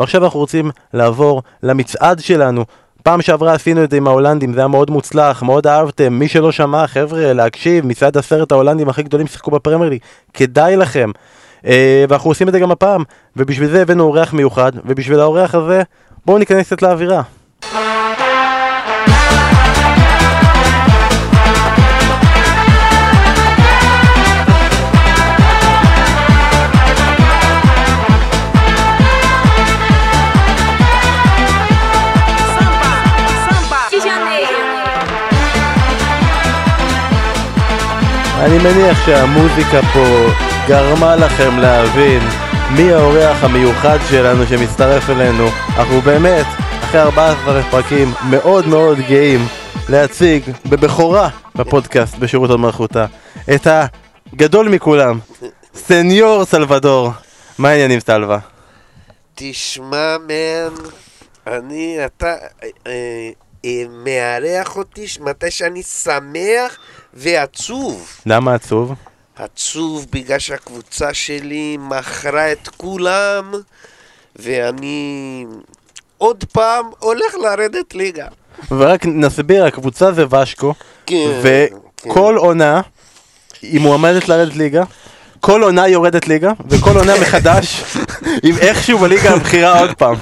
ועכשיו אנחנו רוצים לעבור למצעד שלנו. פעם שעברה עשינו את זה עם ההולנדים, זה היה מאוד מוצלח, מאוד אהבתם. מי שלא שמע, חבר'ה, להקשיב, מצעד עשרת ההולנדים הכי גדולים שיחקו בפרמייר ליג, כדאי לכם. אה, ואנחנו עושים את זה גם הפעם, ובשביל זה הבאנו אורח מיוחד, ובשביל האורח הזה, בואו ניכנס קצת לאווירה. אני מניח שהמוזיקה פה גרמה לכם להבין מי האורח המיוחד שלנו שמצטרף אלינו. אנחנו באמת, אחרי 14 פרקים, מאוד מאוד גאים להציג בבכורה בפודקאסט בשירות עוד מלכותה את הגדול מכולם, סניור סלבדור. מה העניינים סלווה? תשמע, מן, אני, אתה אה, אה, מארח אותי מתי שאני שמח ועצוב. למה עצוב? עצוב בגלל שהקבוצה שלי מכרה את כולם, ואני עוד פעם הולך לרדת ליגה. ורק נסביר, הקבוצה זה ושקו, כן, וכל עונה היא מועמדת לרדת ליגה. כל עונה יורדת ליגה, וכל עונה מחדש, עם איכשהו בליגה הבכירה עוד פעם.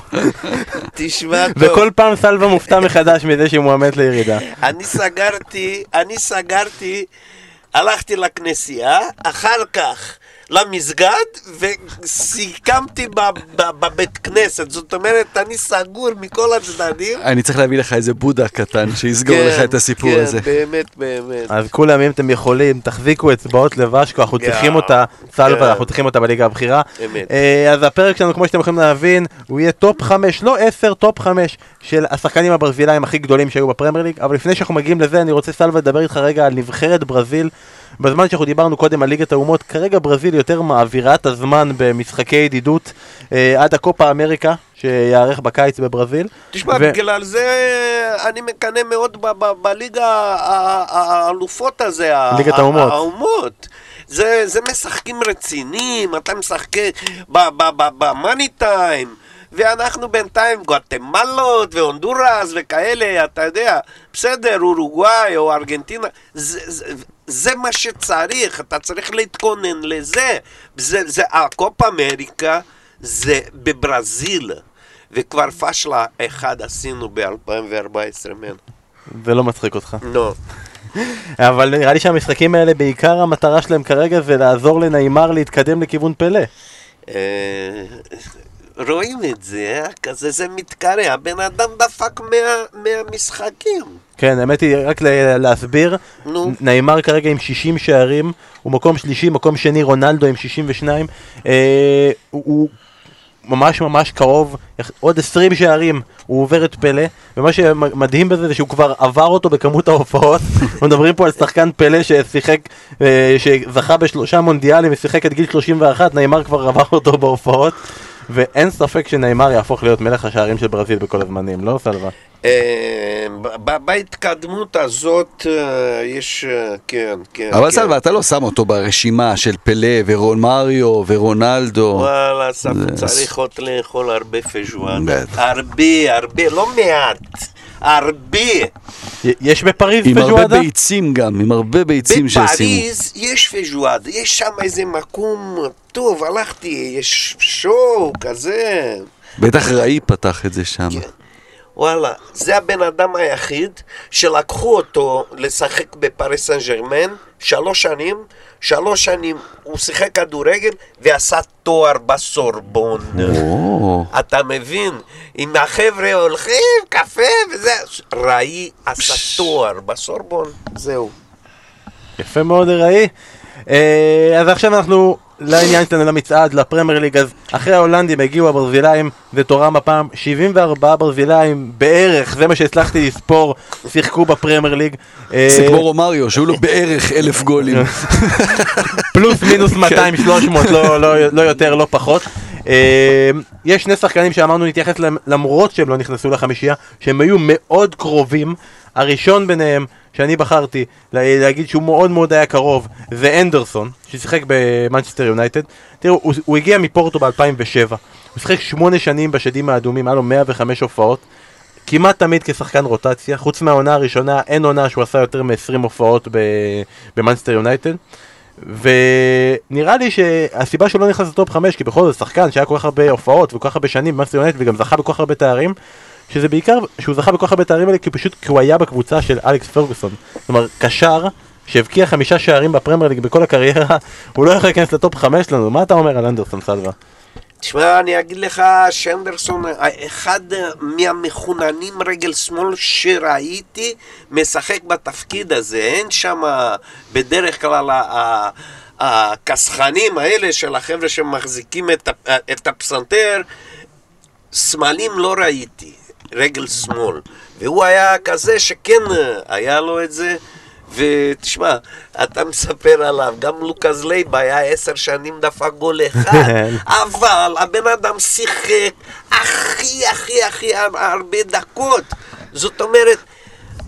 תשמע טוב. וכל פעם סלווה מופתע מחדש מזה שהיא מועמדת לירידה. אני סגרתי, אני סגרתי, הלכתי לכנסייה, אחר כך למסגד, וסיכמתי בבית כנסת. זאת אומרת, אני סגור מכל הצדדים. אני צריך להביא לך איזה בודה קטן שיסגור כן, לך את הסיפור כן, הזה. באמת, באמת. אז כולם, אם אתם יכולים, תחזיקו אצבעות לוואסקו, אנחנו צריכים אותה, סלווה, כן. אנחנו צריכים אותה בליגה הבכירה. אמת. אה, אז הפרק שלנו, כמו שאתם יכולים להבין, הוא יהיה טופ 5, לא 10, טופ 5 של השחקנים הברזילאים הכי גדולים שהיו בפרמייר ליג. אבל לפני שאנחנו מגיעים לזה, אני רוצה סלווה לדבר איתך רגע על נבחרת ברזיל. בזמן שאנחנו דיברנו קודם על ליגת האומות, כרגע ברזיל יותר מעבירה את הזמן במשחקי ידידות אה, עד הקופה אמריקה, שיערך בקיץ בברזיל. תשמע, ו- בגלל זה אני מקנא מאוד בליגה האלופות הזה. ליגת האומות. האומות. זה, זה משחקים רציניים, אתה משחק במאני טיים, ואנחנו בינתיים גואטמלות והונדורס וכאלה, אתה יודע, בסדר, אורוגוואי או ארגנטינה, זה, זה, זה מה שצריך, אתה צריך להתכונן לזה. זה, זה, הקופה אמריקה זה בברזיל. וכבר פשלה אחד עשינו ב-2014, מן. זה לא מצחיק אותך. נו. אבל נראה לי שהמשחקים האלה, בעיקר המטרה שלהם כרגע זה לעזור לנעימר להתקדם לכיוון פלא. רואים את זה, אה? כזה זה מתקרא, הבן אדם דפק מה, מהמשחקים. כן, האמת היא, רק להסביר, נו. נעימר כרגע עם 60 שערים, הוא מקום שלישי, מקום שני רונלדו עם 62, אה, הוא, הוא ממש ממש קרוב, עוד 20 שערים הוא עובר את פלא, ומה שמדהים בזה זה שהוא כבר עבר אותו בכמות ההופעות, אנחנו מדברים פה על שחקן פלא ששיחק, אה, שזכה בשלושה מונדיאלים ושיחק עד גיל 31, נעימר כבר עבר אותו בהופעות. ואין ספק שנעימר יהפוך להיות מלך השערים של ברזיל בכל הזמנים, לא סלווה? אה, בהתקדמות הזאת אה, יש, אה, כן, כן. אבל כן. סלווה, אתה לא שם אותו ברשימה של פלא ורון מריו ורונלדו. וואלה, צריך עוד לאכול הרבה פז'ואן. הרבה, הרבה, לא מעט. הרבה. יש בפריז עם הרבה פז'ואדה? ביצים גם, עם הרבה ביצים ששימו. בפריז יש פז'ואד, יש שם איזה מקום טוב, הלכתי, יש שואו כזה. בטח ראי פתח את זה שם. כן. וואלה, זה הבן אדם היחיד שלקחו אותו לשחק בפריס סן ג'רמן שלוש שנים, שלוש שנים הוא שיחק כדורגל ועשה תואר בסורבון. אתה מבין? אם החבר'ה הולכים, קפה וזה, ראי עשה תואר בסורבון, זהו. יפה מאוד, ראי. אה, אז עכשיו אנחנו לעניין שלנו, למצעד, לפרמייר ליג, אז אחרי ההולנדים הגיעו הברזילאים, זה תורם הפעם, 74 ברזילאים בערך, זה מה שהצלחתי לספור, שיחקו בפרמייר ליג. אה, זה כמו רומריו, שהיו לו בערך אלף גולים. פלוס מינוס 200, 300, לא, לא, לא יותר, לא פחות. אה, יש שני שחקנים שאמרנו נתייחס להם למרות שהם לא נכנסו לחמישייה, שהם היו מאוד קרובים. הראשון ביניהם, שאני בחרתי לה- להגיד שהוא מאוד מאוד היה קרוב, זה אנדרסון, ששיחק במנצ'סטר יונייטד. תראו, הוא, הוא הגיע מפורטו ב-2007. הוא שיחק שמונה שנים בשדים האדומים, היה לו 105 הופעות. כמעט תמיד כשחקן רוטציה, חוץ מהעונה הראשונה, אין עונה שהוא עשה יותר מ-20 הופעות במאנסטר יונייטד. ונראה לי שהסיבה שהוא לא נכנס לטופ 5, כי בכל זאת שחקן שהיה כל כך הרבה הופעות וכל כך הרבה שנים במאנסטר יונייטד וגם זכה בכל כך הרבה תארים, שזה בעיקר, שהוא זכה בכל כך הרבה תארים האלה כי פשוט, כי הוא היה בקבוצה של אלכס פרגוסון. כלומר, קשר שהבקיע חמישה שערים בפרמייר ליג בכל הקריירה, הוא לא יכול להיכנס לטופ 5 לנו, מה אתה אומר על אנדרסון סלווה? תשמע, אני אגיד לך שאנדרסון, אחד מהמחוננים רגל שמאל שראיתי, משחק בתפקיד הזה. אין שם בדרך כלל הכסחנים האלה של החבר'ה שמחזיקים את הפסנתר, סמלים לא ראיתי, רגל שמאל. והוא היה כזה שכן היה לו את זה. ותשמע, אתה מספר עליו, גם לוקאס לייבה היה עשר שנים דפק גול אחד, אבל הבן אדם שיחק הכי הכי הכי הרבה דקות. זאת אומרת,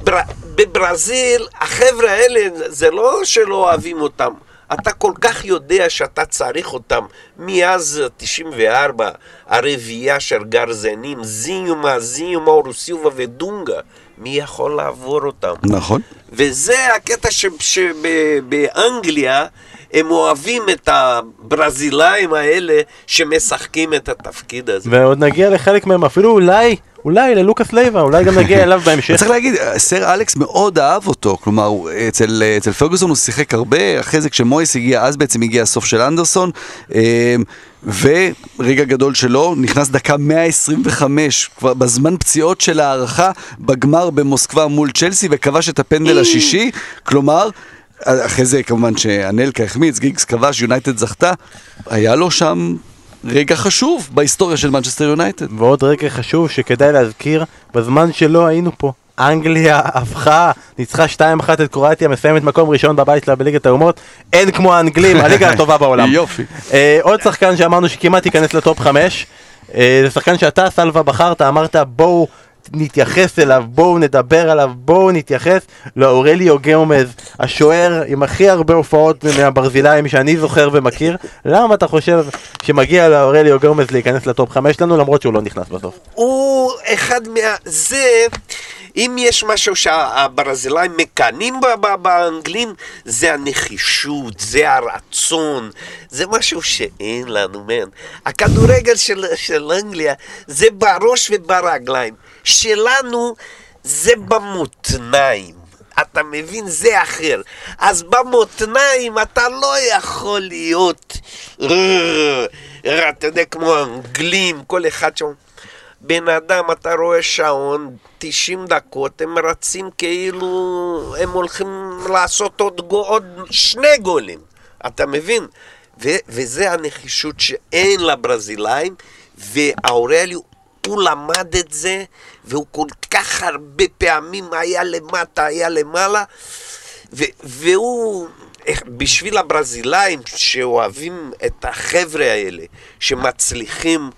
בר... בברזיל, החבר'ה האלה, זה לא שלא אוהבים אותם. אתה כל כך יודע שאתה צריך אותם מאז 94, הרביעייה של גרזנים, זיומה, זיומה, אורוסיובה ודונגה. מי יכול לעבור אותם? נכון. וזה הקטע שבאנגליה הם אוהבים את הברזילאים האלה שמשחקים את התפקיד הזה. ועוד נגיע לחלק מהם, אפילו אולי אולי ללוקאס לייבה, אולי גם נגיע אליו בהמשך. צריך להגיד, סר אלכס מאוד אהב אותו, כלומר, אצל, אצל פרגוסון הוא שיחק הרבה, אחרי זה כשמויס הגיע, אז בעצם הגיע הסוף של אנדרסון, אמ, ורגע גדול שלו, נכנס דקה 125, כבר בזמן פציעות של הארכה, בגמר במוסקבה מול צ'לסי, וכבש את הפנדל השישי, כלומר... אחרי זה כמובן שאנלקה החמיץ, גיגס כבש, יונייטד זכתה, היה לו שם רגע חשוב בהיסטוריה של מנצ'סטר יונייטד. ועוד רגע חשוב שכדאי להזכיר, בזמן שלא היינו פה. אנגליה הפכה, ניצחה 2-1 את קרואטיה, מסיימת מקום ראשון בבית שלה בליגת האומות. אין כמו האנגלים, הליגה הטובה בעולם. יופי. אה, עוד שחקן שאמרנו שכמעט ייכנס לטופ 5, אה, זה שחקן שאתה, סלווה, בחרת, אמרת בואו נתייחס אליו, בואו נדבר עליו, בואו נתייחס לאורליו גאומז, השוער עם הכי הרבה הופעות מהברזילאים שאני זוכר ומכיר. למה אתה חושב שמגיע לאורליו גאומז להיכנס לטופ 5 שלנו למרות שהוא לא נכנס בסוף? הוא אחד מה... זה... אם יש משהו שהברזילאים מקנאים באנגלים, זה הנחישות, זה הרצון, זה משהו שאין לנו, מן. הכדורגל של, של אנגליה זה בראש וברגליים. שלנו זה במותניים. אתה מבין? זה אחר. אז במותניים אתה לא יכול להיות, אתה יודע, כמו האנגלים, כל אחד שם. בן אדם, אתה רואה שעון, 90 דקות, הם רצים כאילו הם הולכים לעשות עוד, עוד שני גולים. אתה מבין? ו- וזה הנחישות שאין לברזילאים, והאורליו הוא למד את זה, והוא כל כך הרבה פעמים היה למטה, היה למעלה, ו- והוא, בשביל הברזילאים שאוהבים את החבר'ה האלה, שמצליחים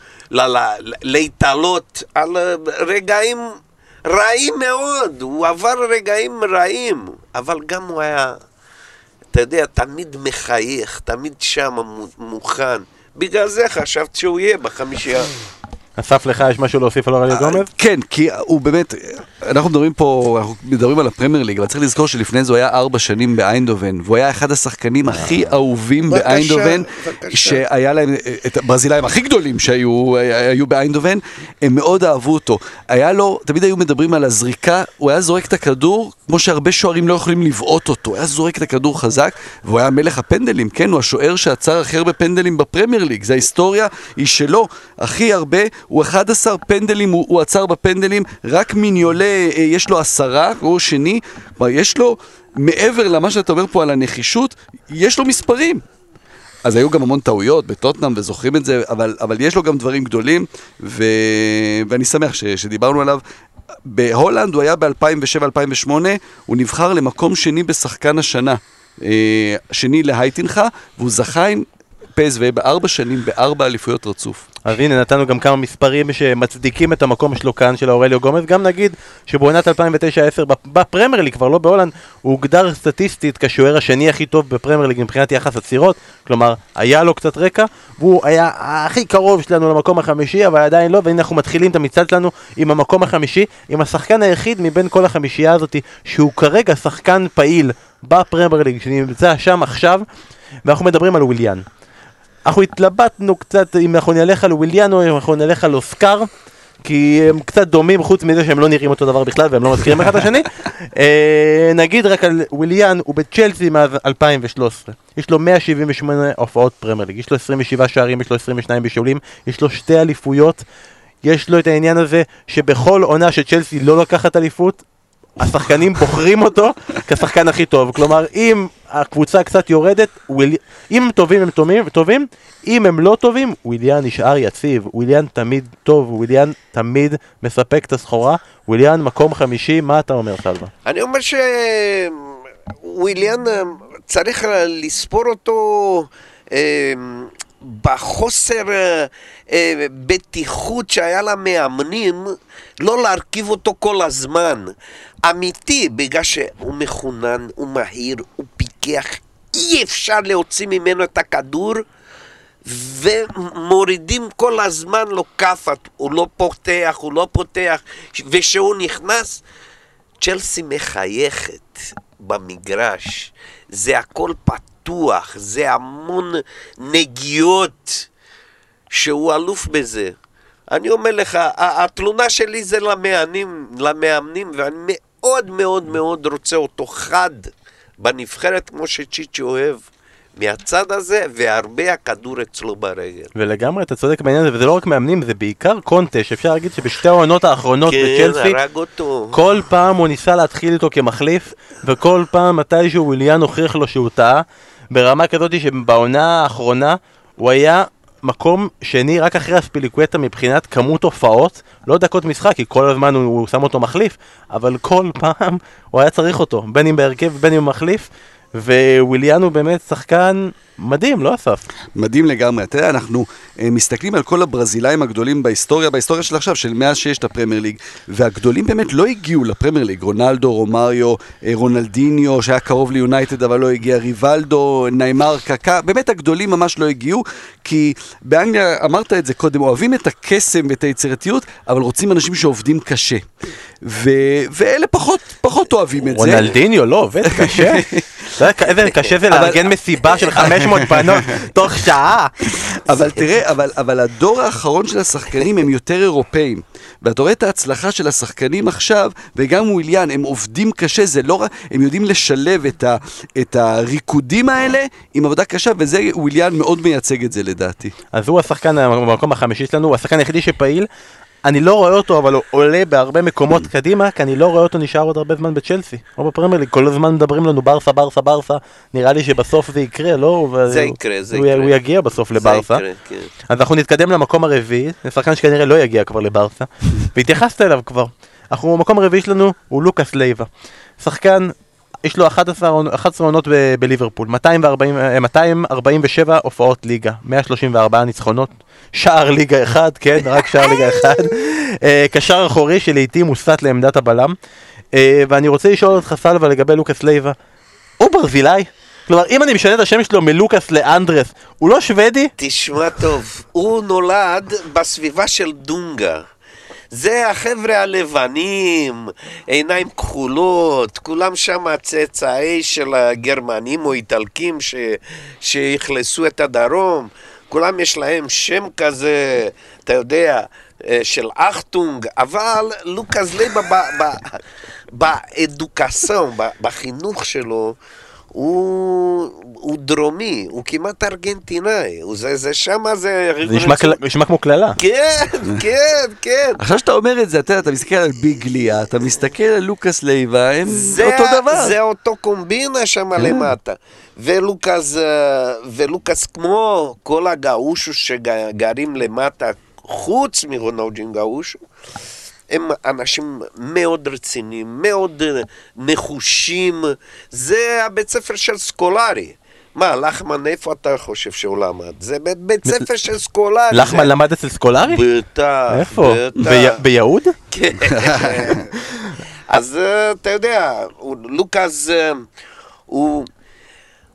להתעלות על רגעים רעים מאוד, הוא עבר רגעים רעים, אבל גם הוא היה, אתה יודע, תמיד מחייך, תמיד שם מוכן. בגלל זה חשבת שהוא יהיה בחמישייה. אסף לך יש משהו להוסיף על אורליה גומז? כן, כי הוא באמת, אנחנו מדברים פה, אנחנו מדברים על הפרמייר ליג, אבל צריך לזכור שלפני זה הוא היה ארבע שנים באיינדובן, והוא היה אחד השחקנים הכי אהובים באיינדובן, שהיה להם את הברזילאים הכי גדולים שהיו באיינדובן, הם מאוד אהבו אותו. היה לו, תמיד היו מדברים על הזריקה, הוא היה זורק את הכדור, כמו שהרבה שוערים לא יכולים לבעוט אותו, הוא היה זורק את הכדור חזק, והוא היה מלך הפנדלים, כן, הוא השוער שעצר הכי הרבה פנדלים בפרמייר ליג, זה ההיסטוריה, היא שלו, הכי הרבה. הוא 11 פנדלים, הוא, הוא עצר בפנדלים, רק מיניולה אה, יש לו עשרה, הוא שני, כלומר יש לו, מעבר למה שאתה אומר פה על הנחישות, יש לו מספרים. אז היו גם המון טעויות בטוטנאם וזוכרים את זה, אבל, אבל יש לו גם דברים גדולים, ו... ואני שמח ש... שדיברנו עליו. בהולנד הוא היה ב-2007-2008, הוא נבחר למקום שני בשחקן השנה. אה, שני להייטינכה, והוא זכה עם פז בארבע שנים בארבע אליפויות רצוף. אז הנה נתנו גם כמה מספרים שמצדיקים את המקום שלו כאן של אורליו גומז, גם נגיד שבעונת 2009-2010 בפרמייר ליג, כבר לא בהולנד, הוא הוגדר סטטיסטית כשוער השני הכי טוב בפרמייר ליג מבחינת יחס עצירות, כלומר היה לו קצת רקע, והוא היה הכי קרוב שלנו למקום החמישי, אבל עדיין לא, והנה אנחנו מתחילים את המצעד שלנו עם המקום החמישי, עם השחקן היחיד מבין כל החמישייה הזאת, שהוא כרגע שחקן פעיל בפרמייר ליג, שנמצא שם עכשיו, ואנחנו מדברים על וויליאן. אנחנו התלבטנו קצת אם אנחנו נלך על וויליאן או אם אנחנו נלך על אוסקר. כי הם קצת דומים חוץ מזה שהם לא נראים אותו דבר בכלל והם לא מזכירים אחד את השני. אה, נגיד רק על וויליאן, הוא בצ'לסי מאז 2013. יש לו 178 הופעות פרמייר ליג, יש לו 27 שערים, יש לו 22 בישולים, יש לו שתי אליפויות. יש לו את העניין הזה שבכל עונה שצ'לסי לא לוקחת אליפות, השחקנים בוחרים אותו כשחקן הכי טוב. כלומר, אם הקבוצה קצת יורדת, וויל... אם טובים הם טובים, טובים, אם הם לא טובים, וויליאן נשאר יציב, וויליאן תמיד טוב, וויליאן תמיד מספק את הסחורה, וויליאן מקום חמישי, מה אתה אומר סלווה? אני אומר שוויליאן אה, צריך לספור אותו אה, בחוסר אה, בטיחות שהיה למאמנים, לא להרכיב אותו כל הזמן. אמיתי, בגלל שהוא מחונן, הוא מהיר, הוא פיקח, אי אפשר להוציא ממנו את הכדור. ומורידים כל הזמן לו כאפה, הוא לא פותח, הוא לא פותח, וכשהוא נכנס, צ'לסי מחייכת במגרש, זה הכל פתוח, זה המון נגיעות, שהוא אלוף בזה. אני אומר לך, התלונה שלי זה למאמנים, למאמנים, ואני מאוד מאוד מאוד רוצה אותו חד בנבחרת כמו שצ'יצ'י אוהב. מהצד הזה, והרבה הכדור אצלו ברגל. ולגמרי, אתה צודק בעניין הזה, וזה לא רק מאמנים, זה בעיקר קונטה, שאפשר להגיד שבשתי העונות האחרונות כן, בצ'לסי. כל פעם הוא ניסה להתחיל איתו כמחליף, וכל פעם מתישהו וויליאן הוכיח לו שהוא טעה, ברמה כזאת שבעונה האחרונה הוא היה מקום שני רק אחרי אספיליקווטה מבחינת כמות הופעות, לא דקות משחק, כי כל הזמן הוא, הוא שם אותו מחליף, אבל כל פעם הוא היה צריך אותו, בין אם בהרכב בין אם מחליף, וויליאן הוא באמת שחקן מדהים, לא אסף? מדהים לגמרי. אתה יודע, אנחנו uh, מסתכלים על כל הברזילאים הגדולים בהיסטוריה, בהיסטוריה של עכשיו, של מאז שיש את הפרמייר ליג, והגדולים באמת לא הגיעו לפרמייר ליג. רונלדו, רומריו, אה, רונלדיניו, שהיה קרוב ליונייטד אבל לא הגיע, ריבלדו, ניימר, קקה, באמת הגדולים ממש לא הגיעו, כי באנגליה, אמרת את זה קודם, אוהבים את הקסם ואת היצירתיות, אבל רוצים אנשים שעובדים קשה. ו- ואלה פחות, פחות אוהבים את זה. רונלדיניו, לא, עובד קשה. איזה קשה זה לארגן מסיבה של 500 בנות תוך שעה. אבל תראה, אבל, אבל הדור האחרון של השחקנים הם יותר אירופאים. ואתה רואה את ההצלחה של השחקנים עכשיו, וגם וויליאן, הם עובדים קשה, זה לא רק, הם יודעים לשלב את, ה, את הריקודים האלה עם עבודה קשה, וזה וויליאן מאוד מייצג את זה לדעתי. אז הוא השחקן במקום החמישי שלנו, הוא השחקן היחידי שפעיל. אני לא רואה אותו, אבל הוא עולה בהרבה מקומות קדימה, כי אני לא רואה אותו נשאר עוד הרבה זמן בצ'לסי, או בפרמייר ליג, כל הזמן מדברים לנו ברסה, ברסה, ברסה, נראה לי שבסוף זה יקרה, לא? זה יקרה, זה יקרה. הוא יגיע בסוף לברסה. זה יקרה, כן. אז אנחנו נתקדם למקום הרביעי, זה שחקן שכנראה לא יגיע כבר לברסה, והתייחסת אליו כבר. אנחנו, המקום הרביעי שלנו הוא לוקאס לייבה. שחקן, יש לו 11 עונות- 11 עונות ב- בליברפול, 240, אה, 247 הופעות ליגה, 134 ניצחונות, שער ליגה אחד, כן, רק שער ליגה אחד. אה, קשר אחורי שלעיתים מוסט לעמדת הבלם. אה, ואני רוצה לשאול אותך סלווה לגבי לוקאס לייבה, הוא ברזילאי? כלומר, אם אני משנה את השם שלו מלוקאס לאנדרס, הוא לא שוודי? תשמע טוב, הוא נולד בסביבה של דונגה. זה החבר'ה הלבנים, עיניים כחולות, כולם שם צאצאי של הגרמנים או איטלקים. שאכלסו את הדרום, כולם יש להם שם כזה, אתה יודע, אה, של אחטונג, אבל לוקאס לייבה ב- ב- באדוקסיון, ב- בחינוך שלו, הוא, הוא דרומי, הוא כמעט ארגנטינאי, הוא זה, זה שמה זה... זה נשמע כמו קללה. כן, כן, כן. עכשיו שאתה אומר את זה, אתה אתה מסתכל על ביג ליה, אתה מסתכל על לוקאס לייבה, הם זה, אותו דבר. זה אותו קומבינה שם כן. למטה. ולוקאס, אה, ולוקאס כמו כל הגאושו שגרים למטה, חוץ מרונלג'ין גאושו, הם אנשים מאוד רציניים, מאוד נחושים. זה הבית ספר של סקולרי. מה, לחמן, איפה אתה חושב שהוא למד? זה בית, בית ספר של סקולרי. לחמן למד אצל סקולרי? בטח, איפה? בטח. בי- ביהוד? כן. אז אה, אתה יודע, לוקאס, אה, הוא...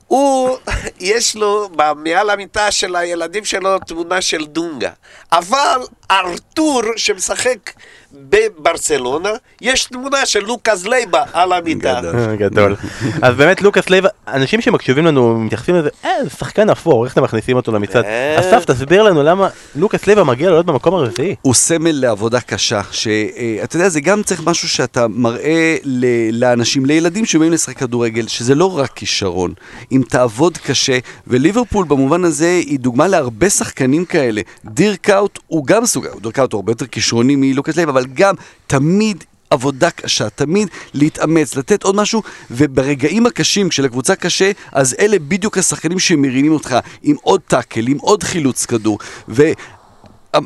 הוא, יש לו מעל המיטה של הילדים שלו תמונה של דונגה. אבל ארתור שמשחק בברצלונה, יש תמונה של לוקאס לייבה על המיטה. גדול. אה, גדול. אז באמת לוקאס לייבה, אנשים שמקשיבים לנו מתייחסים לזה, אה, זה שחקן אפור, איך אתם מכניסים אותו למצעד? אה. אסף, תסביר לנו למה לוקאס לייבה מגיע לעלות במקום הרביעי. הוא סמל לעבודה קשה, שאתה יודע, זה גם צריך משהו שאתה מראה ל- לאנשים, לילדים שבאים לשחק כדורגל, שזה לא רק כישרון, אם תעבוד קשה, וליברפול במובן הזה היא דוגמה להרבה שחקנים כאלה. דירק קאוט הוא גם סוג, דירק קאוט הוא הרבה יותר כישרוני מלוקאס לייבה, אבל גם תמיד עבודה קשה, תמיד להתאמץ, לתת עוד משהו, וברגעים הקשים, כשלקבוצה קשה, אז אלה בדיוק השחקנים שמרימים אותך עם עוד טאקל, עם עוד חילוץ כדור. ו...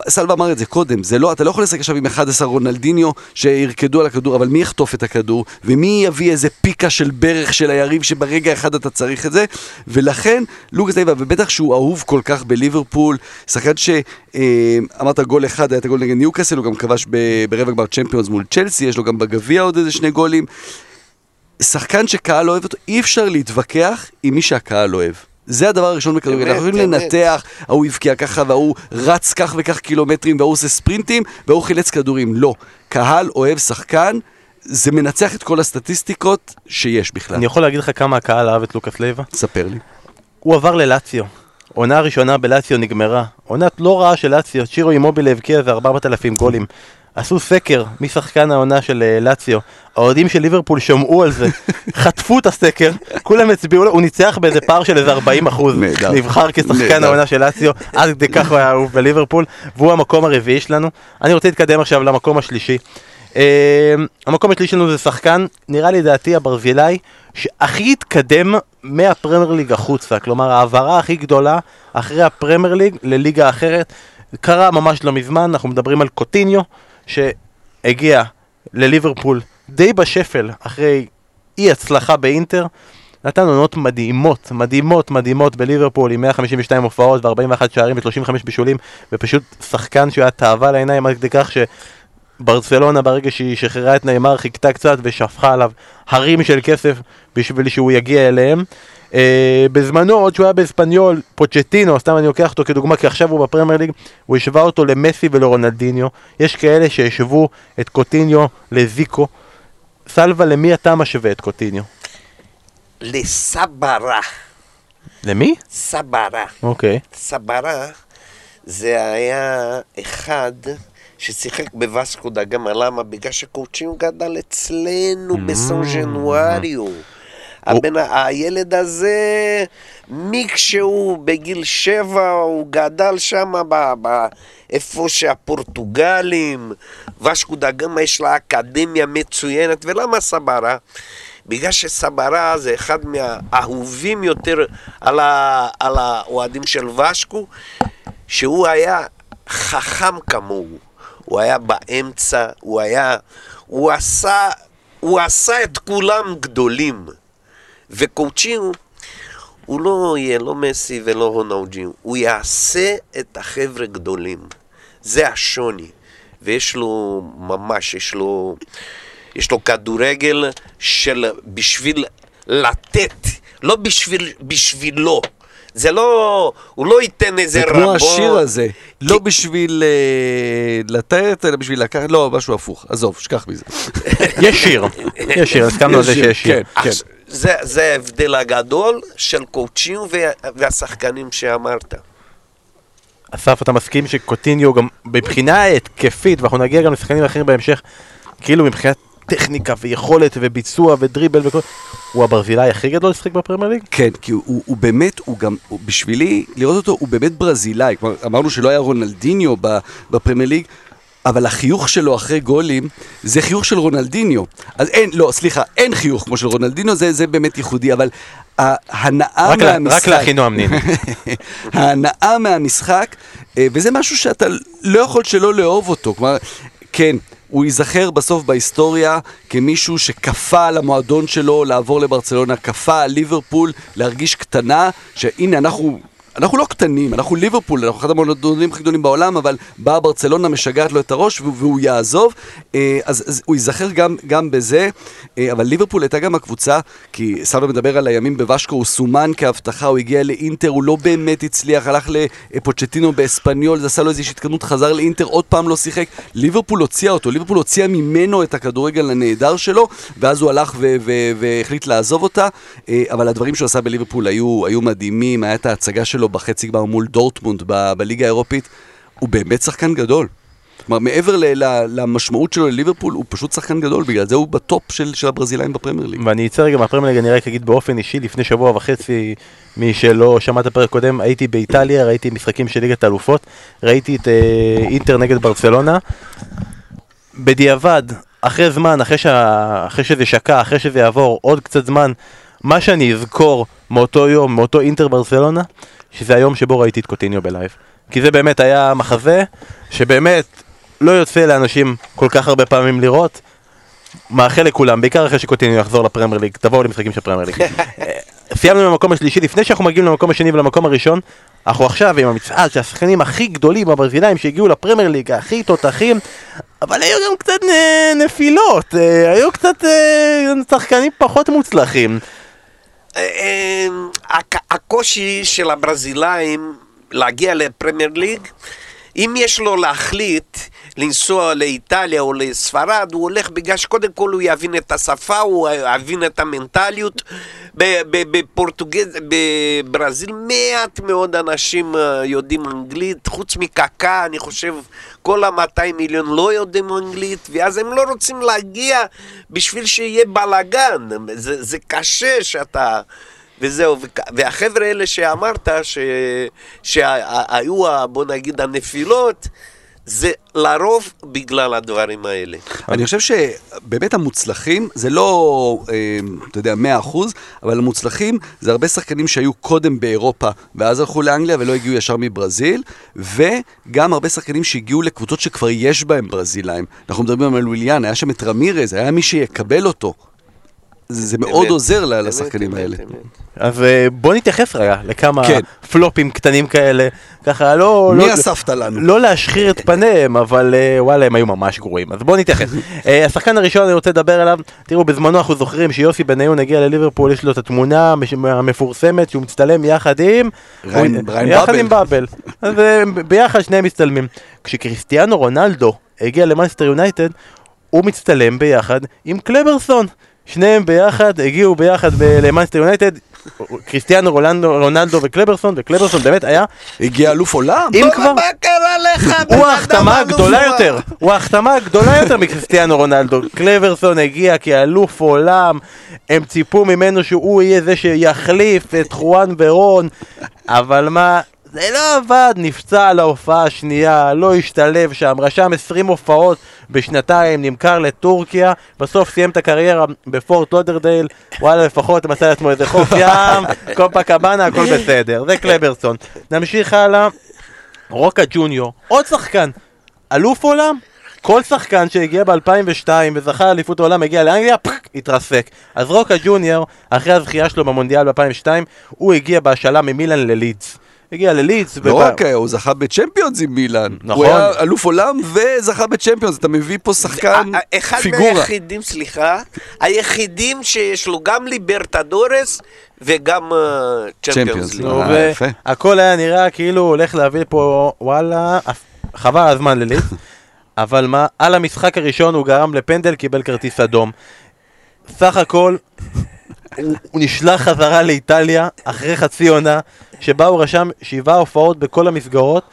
סלווה אמר את זה קודם, זה לא, אתה לא יכול לשחק עכשיו עם 11 רונלדיניו שירקדו על הכדור, אבל מי יחטוף את הכדור, ומי יביא איזה פיקה של ברך של היריב שברגע אחד אתה צריך את זה, ולכן לוקאס לייבה, ובטח שהוא אהוב כל כך בליברפול, שחקן שאמרת גול אחד, היה את הגול נגד ניוקאסל, הוא גם כבש ברבע גמר צ'מפיונס מול צ'לסי, יש לו גם בגביע עוד איזה שני גולים. שחקן שקהל אוהב אותו, אי אפשר להתווכח עם מי שהקהל אוהב. זה הדבר הראשון בכדורגל, אנחנו יכולים. לנתח, ההוא הבקיע ככה וההוא רץ כך וכך קילומטרים וההוא עושה ספרינטים וההוא חילץ כדורים. לא. קהל אוהב שחקן, זה מנצח את כל הסטטיסטיקות שיש בכלל. אני יכול להגיד לך כמה הקהל אהב את לוקאס לייבה? ספר לי. הוא עבר ללציו. עונה ראשונה בלציו נגמרה. עונת לא רעה של לציו, צ'ירו אימובילה הבקיע איזה 4,000 גולים. עשו סקר מי שחקן העונה של אה, לציו. האוהדים של ליברפול שמעו על זה, חטפו את הסקר, כולם הצביעו לו, הוא ניצח באיזה פער של איזה 40 אחוז. נבחר כשחקן. העונה של לציו, עד כדי כך הוא היה אהוב בליברפול, והוא המקום הרביעי שלנו. אני רוצה להתקדם עכשיו למקום השלישי. אה, המקום השלישי שלנו זה שחקן, נראה לי דעתי הברזילאי, שהכי התקדם מהפרמייר ליג החוצה, כלומר ההעברה הכי גדולה אחרי הפרמייר ליג לליגה אחרת, קרה ממש לא מזמן, אנחנו מדברים על קוטיניו, שהגיע לליברפול די בשפל אחרי אי הצלחה באינטר, נתן עונות מדהימות, מדהימות, מדהימות בליברפול עם 152 הופעות ו-41 שערים ו-35 בישולים ופשוט שחקן שהוא היה תאווה לעיניים עד כדי כך שברצלונה ברגע שהיא שחררה את נאמר חיכתה קצת ושפכה עליו הרים של כסף בשביל שהוא יגיע אליהם. Uh, בזמנו עוד שהוא היה באספניול, פוצ'טינו, סתם אני לוקח אותו כדוגמה כי עכשיו הוא בפרמייר ליג, הוא השווה אותו למסי ולרונלדיניו, יש כאלה שהשוו את קוטיניו לזיקו. סלווה, למי אתה משווה את קוטיניו? לסברה. למי? סברה. אוקיי. סברה זה היה אחד ששיחק בווסקו דה גמא, למה? בגלל שקוצ'ינו גדל אצלנו בסון ז'נואריו. הבן, הילד הזה, מכשהוא בגיל שבע, הוא גדל שם, איפה שהפורטוגלים, ושקו דה גמא יש לה אקדמיה מצוינת, ולמה סברה? בגלל שסברה זה אחד מהאהובים יותר על, ה, על האוהדים של ושקו, שהוא היה חכם כמוהו. הוא היה באמצע, הוא היה... הוא עשה... הוא עשה את כולם גדולים. וקוצ'ינו, הוא לא יהיה לא מסי ולא רונאוג'ינו, הוא יעשה את החבר'ה גדולים. זה השוני. ויש לו ממש, יש לו, יש לו כדורגל של בשביל לתת, לא בשביל, בשבילו. זה לא, הוא לא ייתן איזה זה רבון. כמו השיר הזה, לא בשביל אה, לתת, אלא בשביל לקחת, לא, משהו הפוך, עזוב, שכח מזה. יש שיר, יש שיר, הסכמנו על זה שיש שיר. כן, כן. זה, זה ההבדל הגדול של וה, והשחקנים שאמרת. אסף, אתה מסכים שקוטיניו גם מבחינה התקפית, ואנחנו נגיע גם לשחקנים אחרים בהמשך, כאילו מבחינת טכניקה ויכולת וביצוע ודריבל וכל... הוא הברזילאי הכי גדול לשחק בפרמייר ליג? כן, כי הוא, הוא, הוא באמת, הוא גם, הוא, בשבילי, לראות אותו, הוא באמת ברזילאי. כלומר, אמרנו שלא היה רונלדיניו בפרמייר ליג, אבל החיוך שלו אחרי גולים, זה חיוך של רונלדיניו. אז אין, לא, סליחה, אין חיוך כמו של רונלדיניו, זה, זה באמת ייחודי, אבל ההנאה רק מהמשחק... רק לאחינועם ניני. ההנאה מהמשחק, אה, וזה משהו שאתה לא יכול שלא לאהוב אותו. כלומר, כן, הוא ייזכר בסוף בהיסטוריה כמישהו שכפה על המועדון שלו לעבור לברצלונה, כפה על ליברפול להרגיש קטנה, שהנה אנחנו אנחנו לא קטנים, אנחנו ליברפול, אנחנו אחד המועדונים הכי גדולים בעולם, אבל באה ברצלונה, משגעת לו את הראש והוא יעזוב, אה, אז, אז הוא ייזכר גם, גם בזה, אה, אבל ליברפול הייתה גם הקבוצה, כי סבא מדבר על הימים בוושקו, הוא סומן כהבטחה, הוא הגיע לאינטר, הוא לא באמת הצליח, הלך לפוצ'טינו באספניול, זה עשה לו איזושהי התקדמות, חזר לאינטר, עוד פעם לא שיחק, ליברפול הוציאה אותו, ליברפול הוציאה ממנו את הכדורגל הנהדר שלו, ואז הוא הלך והחליט לעזוב אותה, אה, אבל הדברים שהוא עשה בליברפול היו, היו מדהימים, היה את ההצגה שלו בחצי גמר מול דורטמונד ב- בליגה האירופית, הוא באמת שחקן גדול. כלומר, מעבר ל- ל- למשמעות שלו לליברפול, הוא פשוט שחקן גדול, בגלל זה הוא בטופ של, של הברזילאים בפרמייר ליג. ואני אצא רגע מהפרמייר ליג, אני רק אגיד באופן אישי, לפני שבוע וחצי, מי שלא שמע את הפרק קודם, הייתי באיטליה, ראיתי משחקים של ליגת האלופות, ראיתי את אה, אינטר נגד ברצלונה. בדיעבד, אחרי זמן, אחרי, שה... אחרי שזה שקע, אחרי שזה יעבור עוד קצת זמן, מה שאני אזכור מאותו יום, מאותו אינטר ברצלונה, שזה היום שבו ראיתי את קוטיניו ב-live. כי זה באמת היה מחזה שבאמת לא יוצא לאנשים כל כך הרבה פעמים לראות. מאחל לכולם, בעיקר אחרי שקוטיניו יחזור לפרמייר ליג, תבואו למשחקים של פרמייר ליג. אה, סיימנו במקום השלישי, לפני שאנחנו מגיעים למקום השני ולמקום הראשון, אנחנו עכשיו עם המצעד של השחקנים הכי גדולים הברזילאים שהגיעו לפרמייר ליג, הכי תותחים, אבל היו גם קצת נ- נפילות, אה, היו קצת אה, שחקנים פחות מוצלחים. הק- הקושי של הברזילאים להגיע לפרמייר ליג, אם יש לו להחליט לנסוע לאיטליה או לספרד, הוא הולך בגלל שקודם כל הוא יבין את השפה, הוא יבין את המנטליות. בפורטוגז... בברזיל מעט מאוד אנשים אה, יודעים אנגלית, חוץ מקקה, אני חושב כל ה-200 מיליון לא יודעים אנגלית, ואז הם לא רוצים להגיע בשביל שיהיה בלאגן. זה, זה קשה שאתה... וזהו, והחבר'ה האלה שאמרת. שהיו, בוא נגיד, הנפילות, זה לרוב בגלל הדברים האלה. אני חושב שבאמת המוצלחים, זה לא, אה, אתה יודע, 100%, אבל המוצלחים זה הרבה שחקנים שהיו קודם באירופה, ואז הלכו לאנגליה ולא הגיעו ישר מברזיל, וגם הרבה שחקנים שהגיעו לקבוצות שכבר יש בהם ברזילאים. אנחנו מדברים על וויליאן, היה שם את רמירז, היה מי שיקבל אותו. זה, זה מאוד עוזר לשחקנים האלה. אז אה, בוא נתייחס רגע לכמה כן. פלופים קטנים כאלה, ככה לא... מי לא, אספת לנו? לא להשחיר את פניהם, אבל אה, וואלה, הם היו ממש גרועים. אז בואו נתייחס. אה, השחקן הראשון אני רוצה לדבר עליו, תראו, בזמנו אנחנו זוכרים שיוסי בניון הגיע לליברפול, יש לו את התמונה המפורסמת שהוא מצטלם יחד עם... ריין- הוא- ריין יחד. עם באבל. אז ביחד שניהם מצטלמים. כשקריסטיאנו רונלדו הגיע למאנסטר יונייטד, הוא מצטלם ביחד עם קלברסון. שניהם ביחד, הגיעו ביחד למאנסטר יונייטד, קריסטיאנו רולנדו, רונלדו וקלברסון, וקלברסון באמת היה, הגיע אלוף עולם? אם כבר, מה קרה לך? הוא ההחתמה הגדולה. יותר, הוא ההחתמה הגדולה יותר מקריסטיאנו רונלדו. קלברסון הגיע כאלוף עולם, הם ציפו ממנו שהוא יהיה זה שיחליף את חואן ורון, אבל מה, זה לא עבד, נפצע על ההופעה השנייה, לא השתלב שם, רשם 20 הופעות בשנתיים, נמכר לטורקיה, בסוף סיים את הקריירה בפורט לודרדייל, וואלה לפחות מצא לעצמו איזה חוף ים, קופה קבאנה, הכל בסדר, זה קלברסון. נמשיך הלאה. רוקה ג'וניור, עוד שחקן, אלוף עולם, כל שחקן שהגיע ב-2002 וזכה אליפות העולם הגיע לאנגליה, fuck, התרסק. אז רוקה ג'וניור, אחרי הזכייה שלו במונדיאל ב-2002, הוא הגיע בהשאלה ממילאן ללידס. הגיע ללידס, לא וב- רק, הוא זכה בצ'מפיונס עם מילאן. נכון. הוא היה אלוף עולם וזכה בצ'מפיונס, אתה מביא פה שחקן ה- אחד פיגורה. מהיחידים, סליחה, היחידים שיש לו גם ליברטדורס וגם צ'מפיונס אה. והכל היה נראה כאילו הולך להביא פה, וואלה, חבל הזמן ללידס. אבל מה, על המשחק הראשון הוא גרם לפנדל, קיבל כרטיס אדום. סך הכל, הוא נשלח חזרה לאיטליה אחרי חצי עונה, שבה הוא רשם שבעה הופעות בכל המסגרות,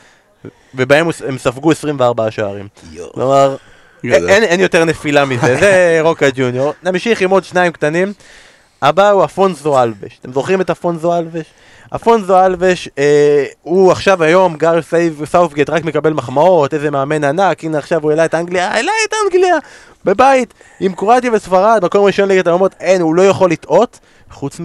ובהם הם ספגו 24 שערים. כלומר. אין, אין יותר נפילה מזה, זה רוקה ג'וניור. נמשיך עם עוד שניים קטנים. הבא הוא אפונזו אלבש. אתם זוכרים את אפונזו אלבש? אפונזו אלבש, אה, הוא עכשיו היום, גר סייב סאופגט רק מקבל מחמאות, איזה מאמן ענק, הנה עכשיו הוא העלה את אנגליה, העלה את אנגליה, בבית, עם קרואטיה וספרד, מקום ראשון ליגת האומות, אין, הוא לא יכול לטעות, חוץ מ...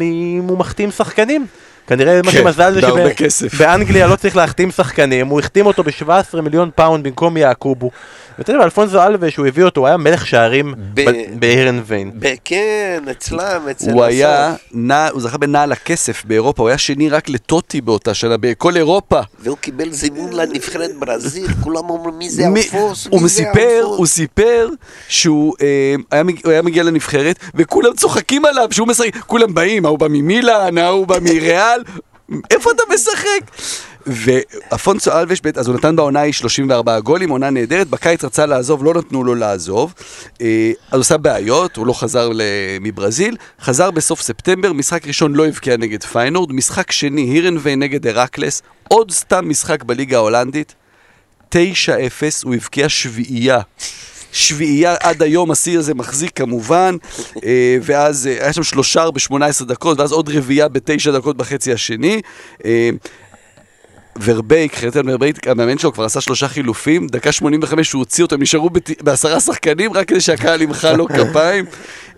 הוא מחתים שחקנים. כנראה מה כן, שמזל זה. שבאנגליה לא צריך להחתים שחקנים, הוא החתים אותו ב-17 מיליון פאונד במקום יעקובו. ואתה יודע, אלפונזו אלווה, שהוא הביא אותו, הוא היה מלך שערים ב- בהרן ויין. כן, אצלם, אצל הוא היה, הסוף. הוא זכה בנעל הכסף באירופה, הוא היה שני רק לטוטי באותה שנה, בכל אירופה. והוא קיבל זימון לנבחרת ברזיל, כולם אומרים מי זה אלפוס, הוא סיפר. הוא סיפר שהוא אה, היה מגיע לנבחרת, וכולם צוחקים עליו שהוא משחק, כולם באים, ההוא בא ממילאן, ההוא בא מריאל, איפה אתה משחק? ואפונסו אלבש, אז הוא נתן בעונה ההיא 34 גולים, עונה נהדרת, בקיץ רצה לעזוב, לא נתנו לו לעזוב, אה, אז הוא עשה בעיות, הוא לא חזר מברזיל, חזר בסוף ספטמבר, משחק ראשון לא הבקיע נגד פיינורד, משחק שני הירנווי נגד הרקלס, עוד סתם משחק בליגה ההולנדית, 9-0, הוא הבקיע שביעייה. שביעייה עד היום, השיא הזה מחזיק כמובן, אה, ואז אה, היה שם שלושה ב-18 דקות, ואז עוד רביעייה בתשע דקות בחצי השני. ורבייק, חרטן ורבייק, המאמן שלו כבר עשה שלושה חילופים, דקה 85 הוא הוציא אותם, נשארו בת- בעשרה שחקנים רק כדי שהקהל ימחא לו כפיים.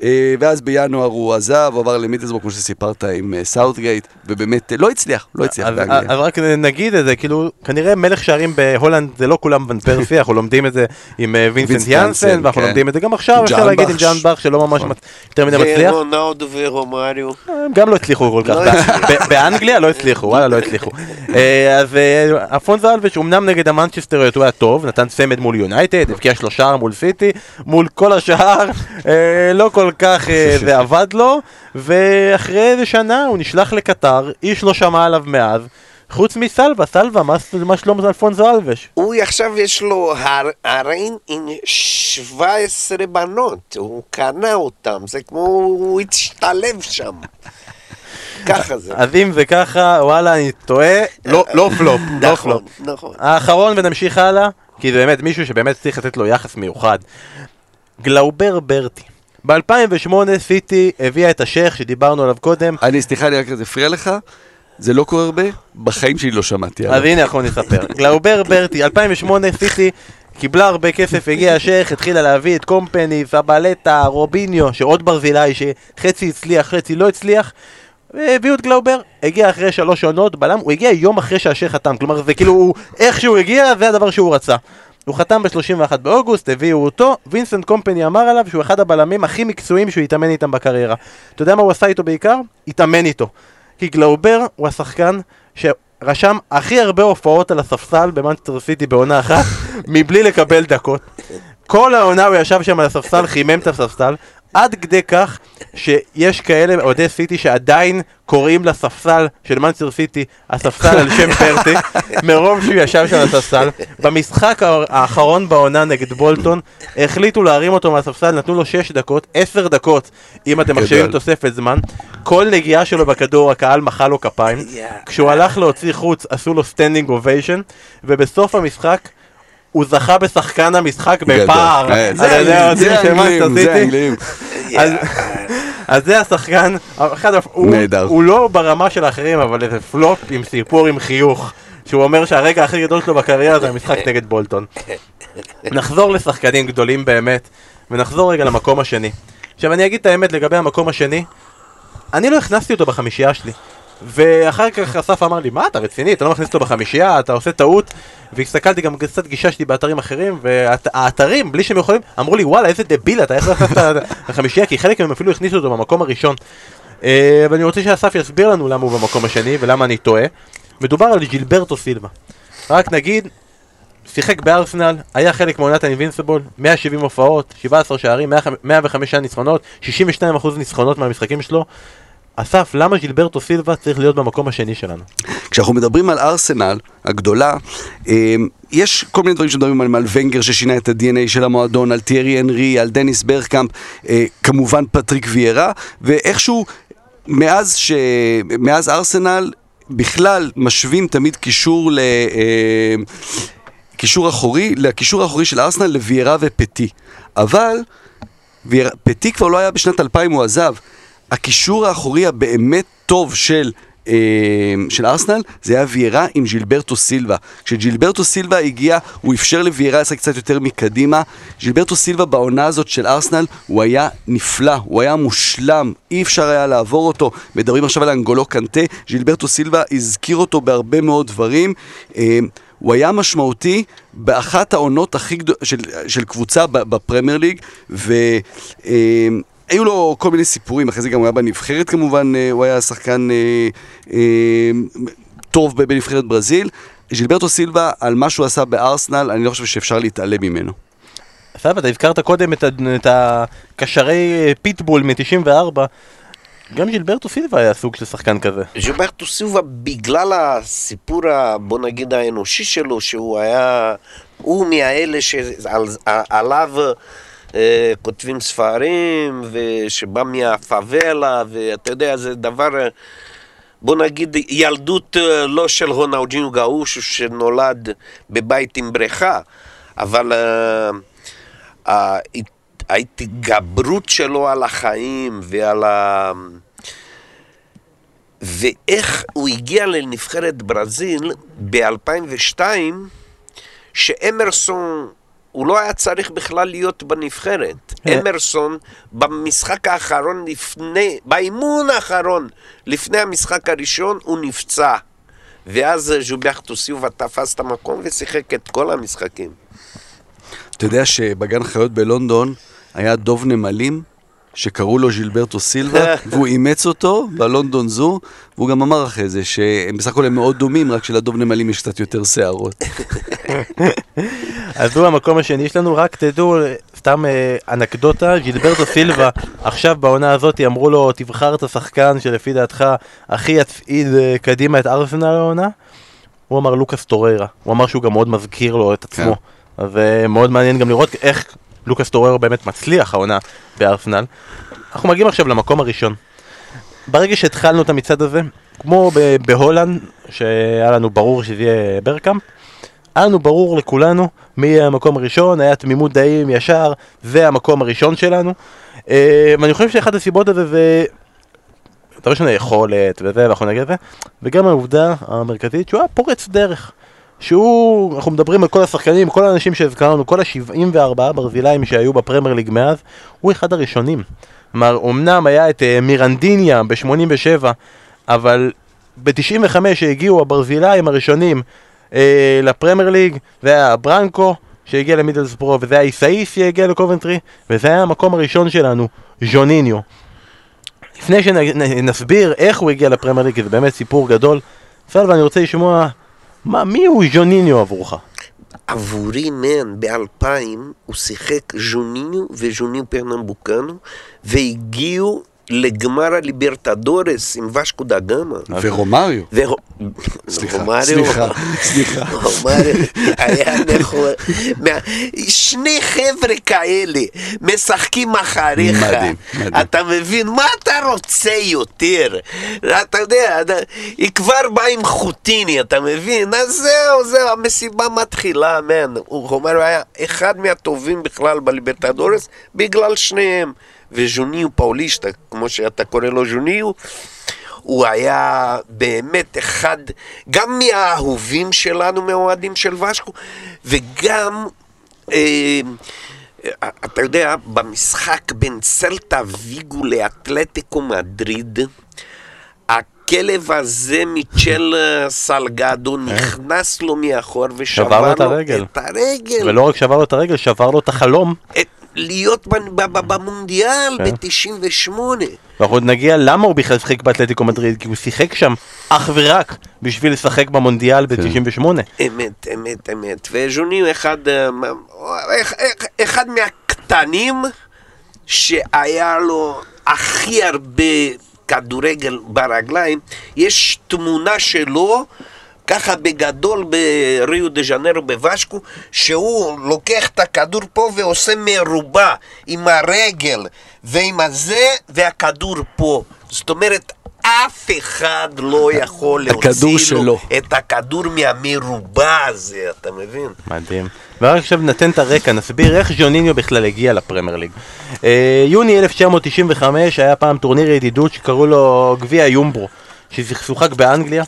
אה, ואז בינואר הוא עזב, הוא עבר למידלסברו, כמו שסיפרת, עם אה, סאותגייט, ובאמת אה, לא הצליח, לא הצליח באנגליה. אז רק נגיד את זה, כאילו, כנראה מלך שערים בהולנד זה לא כולם ון פרסי, אנחנו לומדים את זה עם וינסנט יאנסן, ואנחנו כן. לומדים את זה גם עכשיו, אפשר להגיד עם. ג'האנבחש שלא ממש נכון. יותר מדי מצליח. ורונאודו ורומריו. הם גם לא הצליחו כל כך, לא באנגליה לא הצליחו, וואלה לא הצליחו. אה, אז אה, אפונזו אלווש אמנם נגד המנצ'סטריות הוא היה טוב, נתן צמד מול יונייטד, הבקיע שלושה מול סיטי, מול כל השאר אה, לא כל כך אה, זה עבד לו, ואחרי איזה שנה הוא נשלח לקטר, איש לא שמע עליו מאז. חוץ מסלווה, סלווה, מה- שלום אלפונזו אלווש? הוא עכשיו יש לו הר- הריין עם 17 בנות, הוא קנה אותם, זה כמו הוא הצטלב שם. ככה זה. אז אם זה ככה, וואלה, אני טועה, לא לא פלופ, לא נכון, פלופ. נכון. האחרון ונמשיך הלאה, כי זה באמת מישהו שבאמת צריך לתת לו יחס מיוחד. גלאובר ברטי. ב-2008 סיטי הביאה את השייח שדיברנו עליו קודם, אני, סליחה, אני רק אפריע לך, זה לא קורה הרבה, בחיים שלי לא שמעתי אז עליו. הנה אנחנו נספר. גלאובר ברטי, 2008 סיטי קיבלה הרבה כסף, הגיע השייח, התחילה להביא את קומפני, סבלטה, רוביניו, שעוד ברזילאי שחצי הצליח, חצי לא הצליח. והביאו את גלאובר, הגיע אחרי שלוש עונות, בלם, הוא הגיע יום אחרי שהשייח חתם, כלומר זה כאילו, הוא, איך שהוא הגיע, זה הדבר שהוא רצה. הוא חתם ב-31 באוגוסט, הביאו אותו, וינסנט קומפני אמר עליו שהוא אחד הבלמים הכי מקצועיים שהוא התאמן איתם בקריירה. אתה יודע מה הוא עשה איתו בעיקר? התאמן איתו. כי גלאובר הוא השחקן שרשם הכי הרבה הופעות על הספסל במנצ'סטר סיטי בעונה אחת, מבלי לקבל דקות. כל העונה הוא ישב שם על הספסל, חימם את הספסל, עד כדי כך שיש כאלה אוהדי סיטי שעדיין קוראים לספסל של מנצ'סטר סיטי הספסל על שם ברטי, מרוב שהוא ישב שם על הספסל. במשחק הא- האחרון בעונה נגד בולטון, החליטו להרים אותו מהספסל, נתנו לו 6 דקות, 10 דקות, אם אתם מחשבים. תוספת זמן. כל נגיעה שלו בכדור, הקהל מחא לו כפיים. כשהוא הלך להוציא חוץ, עשו לו standing ovation, ובסוף המשחק... הוא זכה בשחקן המשחק בפער. אה, זה האנגלים, זה. אז- זה השחקן, נהדר. הוא לא ברמה של האחרים, אבל איזה פלופ עם סיפור עם חיוך, שהוא אומר שהרגע הכי גדול שלו בקריירה זה המשחק נגד בולטון. נחזור לשחקנים גדולים באמת, ונחזור רגע למקום השני. עכשיו אני אגיד את האמת לגבי המקום השני, אני לא הכנסתי אותו בחמישייה שלי. ואחר כך אסף אמר לי, מה אתה רציני, אתה לא מכניס אותו בחמישייה, אתה עושה טעות והסתכלתי גם קצת גיששתי באתרים אחרים והאתרים, בלי שהם יכולים, אמרו לי וואלה איזה דביל אתה, איך לא הכנסת לחמישייה, כי חלק מהם אפילו הכניסו אותו במקום הראשון. אה, ואני רוצה שאסף יסביר לנו למה הוא במקום השני ולמה אני טועה. מדובר על ג'ילברטו סילבה. רק נגיד, שיחק בארסנל, היה חלק מעונת האינבינסיבול, 170 הופעות, 17 שערים, 105 ניצחונות, 62% ניצחונות מהמשחקים שלו אסף, למה ג'ילברטו סילבה צריך להיות במקום השני שלנו? כשאנחנו מדברים על ארסנל הגדולה, אה, יש כל מיני דברים שמדברים עליהם, על ונגר ששינה את ה-DNA של המועדון, על טיירי הנרי, על דניס ברקאמפ, אה, כמובן פטריק ויירה, ואיכשהו מאז, ש... מאז ארסנל בכלל משווים תמיד קישור ל... אה, קישור אחורי, לקישור האחורי של ארסנל לוויירה ופטי. אבל ויירה- פטי כבר לא היה בשנת 2000, הוא עזב. הקישור האחורי הבאמת טוב של אה, של ארסנל, זה היה ויירה עם ג'ילברטו סילבה. כשג'ילברטו סילבה הגיע, הוא אפשר לוויירה לשחק קצת יותר מקדימה. ג'ילברטו סילבה בעונה הזאת של ארסנל, הוא היה נפלא, הוא היה מושלם, אי אפשר היה לעבור אותו. מדברים עכשיו על אנגולו קנטה, ג'ילברטו סילבה הזכיר אותו בהרבה מאוד דברים. אה, הוא היה משמעותי באחת העונות הכי גדולות של, של קבוצה בפרמייר ליג, והיו לו כל מיני סיפורים, אחרי זה גם הוא היה בנבחרת כמובן, אה, הוא היה שחקן אה, אה, טוב בנבחרת ברזיל. ז'ילברטו סילבה, על מה שהוא עשה בארסנל, אני לא חושב שאפשר להתעלם ממנו. סבא, אתה הזכרת קודם את, את הקשרי פיטבול מ-94. גם ז'ילברטו סילבה היה סוג של שחקן כזה. ז'ילברטו סילבה, בגלל הסיפור, בוא נגיד, האנושי שלו, שהוא היה... הוא מהאלה שעליו אה, כותבים ספרים, ושבא מהפאבלה, ואתה יודע, זה דבר... בוא נגיד, ילדות אה, לא של רונאוג'ינו גאוש שנולד בבית עם בריכה, אבל ההתגברות שלו על החיים ועל ה... ואיך הוא הגיע לנבחרת ברזיל ב-2002, שאמרסון, הוא לא היה צריך בכלל להיות בנבחרת. אה. אמרסון, במשחק האחרון לפני, באימון האחרון, לפני המשחק הראשון, הוא נפצע. ואז ז'וביאכטו סיובה תפס את המקום ושיחק את כל המשחקים. אתה יודע שבגן חיות בלונדון היה דוב נמלים שקראו לו ז'ילברטו סילבה, והוא אימץ אותו בלונדון זו, והוא גם אמר אחרי זה שהם בסך הכל הם מאוד דומים, רק שלדוב נמלים יש קצת יותר שערות. אז הוא המקום השני שלנו, רק תדעו, סתם אה, אנקדוטה, ז'ילברטו סילבה, עכשיו בעונה הזאת אמרו לו, תבחר את השחקן שלפי דעתך הכי יצעיד אה, קדימה את ארסנל העונה. הוא אמר לוקאס טוררה, הוא אמר שהוא גם מאוד מזכיר לו את עצמו. כן. אז אה, מאוד מעניין גם לראות איך לוקאס טוררו באמת מצליח העונה בארסנל. אנחנו מגיעים עכשיו למקום הראשון. ברגע שהתחלנו את המצעד הזה, כמו בהולנד, שהיה לנו ברור שזה יהיה ברקאמפ, היה לנו ברור לכולנו מי יהיה המקום הראשון, היה תמימות דעים ישר, זה המקום הראשון שלנו. אה, ואני חושב שאחת הסיבות הזה זה... דבר ראשון היכולת וזה, ואנחנו נגיד זה, וגם העובדה המרכזית שהוא היה פורץ דרך. שהוא, אנחנו מדברים על כל השחקנים, כל האנשים שהזכרנו, כל ה-74 ברזילאים שהיו בפרמייר ליג מאז, הוא אחד הראשונים. כלומר, אמנם היה את uh, מירנדיניה ב-87, אבל ב-95 שהגיעו הברזילאים הראשונים uh, לפרמייר ליג, זה היה ברנקו שהגיע למידלספרו, וזה היה איסאיס שהגיע לקובנטרי, וזה היה המקום הראשון שלנו, ז'וניניו. לפני שנסביר איך הוא הגיע לפרמייר ליג, כי זה באמת סיפור גדול, סלווה, אני רוצה לשמוע מה, מי הוא ז'וניניו עבורך? עבורי, מן, באלפיים הוא שיחק ז'וניניו וז'וניניו פרנמבוקנו והגיעו לגמר הליברטדורס עם ושקו דה גמא. ורומריו. סליחה, סליחה, סליחה. רומריו היה נכון. שני חבר'ה כאלה משחקים אחריך. מדהים, מדהים. אתה מבין? מה אתה רוצה יותר? אתה יודע, היא כבר באה עם חוטיני, אתה מבין? אז זהו, זהו, המסיבה מתחילה, מן. רומריו היה אחד מהטובים בכלל בליברטדורס בגלל שניהם. וז'וניו פאוליסטה, כמו שאתה קורא לו ז'וניו, הוא היה באמת אחד, גם מהאהובים שלנו, מהאוהדים של ושקו, וגם, אה, אתה יודע, במשחק בין סלטה ויגו לאתלטיקו מדריד, הכלב הזה מצ'ל סלגדו אה? נכנס לו מאחור ושבר לו את הרגל. את הרגל. ולא רק שבר לו את הרגל, שבר לו את החלום. את להיות במונדיאל כן. ב-98. ואנחנו עוד נגיע למה הוא בכלל שיחק באתלטיקו מדריד, כי הוא שיחק שם אך ורק בשביל לשחק במונדיאל ב-98. אמת, אמת, אמת. וז'וני הוא אחד, אה, אחד מהקטנים שהיה לו הכי הרבה כדורגל ברגליים. יש תמונה שלו ככה בגדול בריו דה ז'נרו בוושקו, שהוא לוקח את הכדור פה ועושה מרובע עם הרגל ועם הזה, והכדור פה. זאת אומרת, אף אחד לא יכול להוציא לו את הכדור מהמרובע הזה, אתה מבין? מדהים. ורק עכשיו נתן את הרקע, נסביר איך ז'וניניו בכלל הגיע לפרמייר ליג. אה, יוני 1995 היה פעם טורניר ידידות שקראו לו גביע יומברו. ששוחק באנגליה,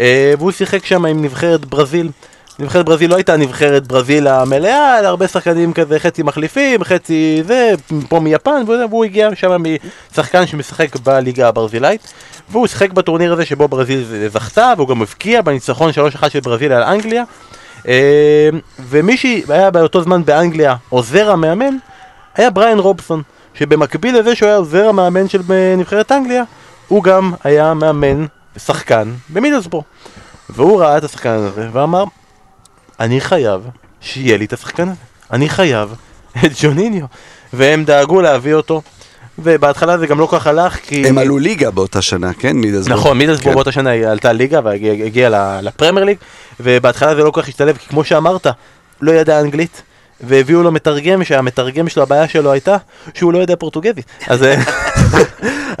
אה, והוא שיחק שם עם נבחרת ברזיל. נבחרת ברזיל לא הייתה נבחרת ברזיל המלאה, אלא הרבה שחקנים כזה, חצי מחליפים, חצי זה, פה מיפן, והוא הגיע שם משחקן שמשחק בליגה הברזילאית, והוא שיחק בטורניר הזה שבו ברזיל זכתה, והוא גם הבקיע בניצחון 3-1 של ברזיל על אנגליה. אה, ומי שהיה באותו זמן באנגליה עוזר המאמן, היה בריאן רובסון, שבמקביל לזה שהוא היה עוזר המאמן של נבחרת אנגליה, הוא גם היה מאמן ושחקן במידלסבורו. והוא ראה את השחקן הזה ואמר, אני חייב שיהיה לי את השחקן הזה. אני חייב את ג'וניניו. והם דאגו להביא אותו. ובהתחלה זה גם לא כך הלך, כי... הם עלו ליגה באותה שנה, כן? מידלסבורג. נכון, מידלסבורג כן. באותה שנה היא עלתה ליגה והגיעה לפרמייר ליג, ובהתחלה זה לא כל כך השתלב, כי כמו שאמרת, לא ידע אנגלית, והביאו לו מתרגם, שהמתרגם שלו, הבעיה שלו הייתה שהוא לא יודע פורטוגזית. אז,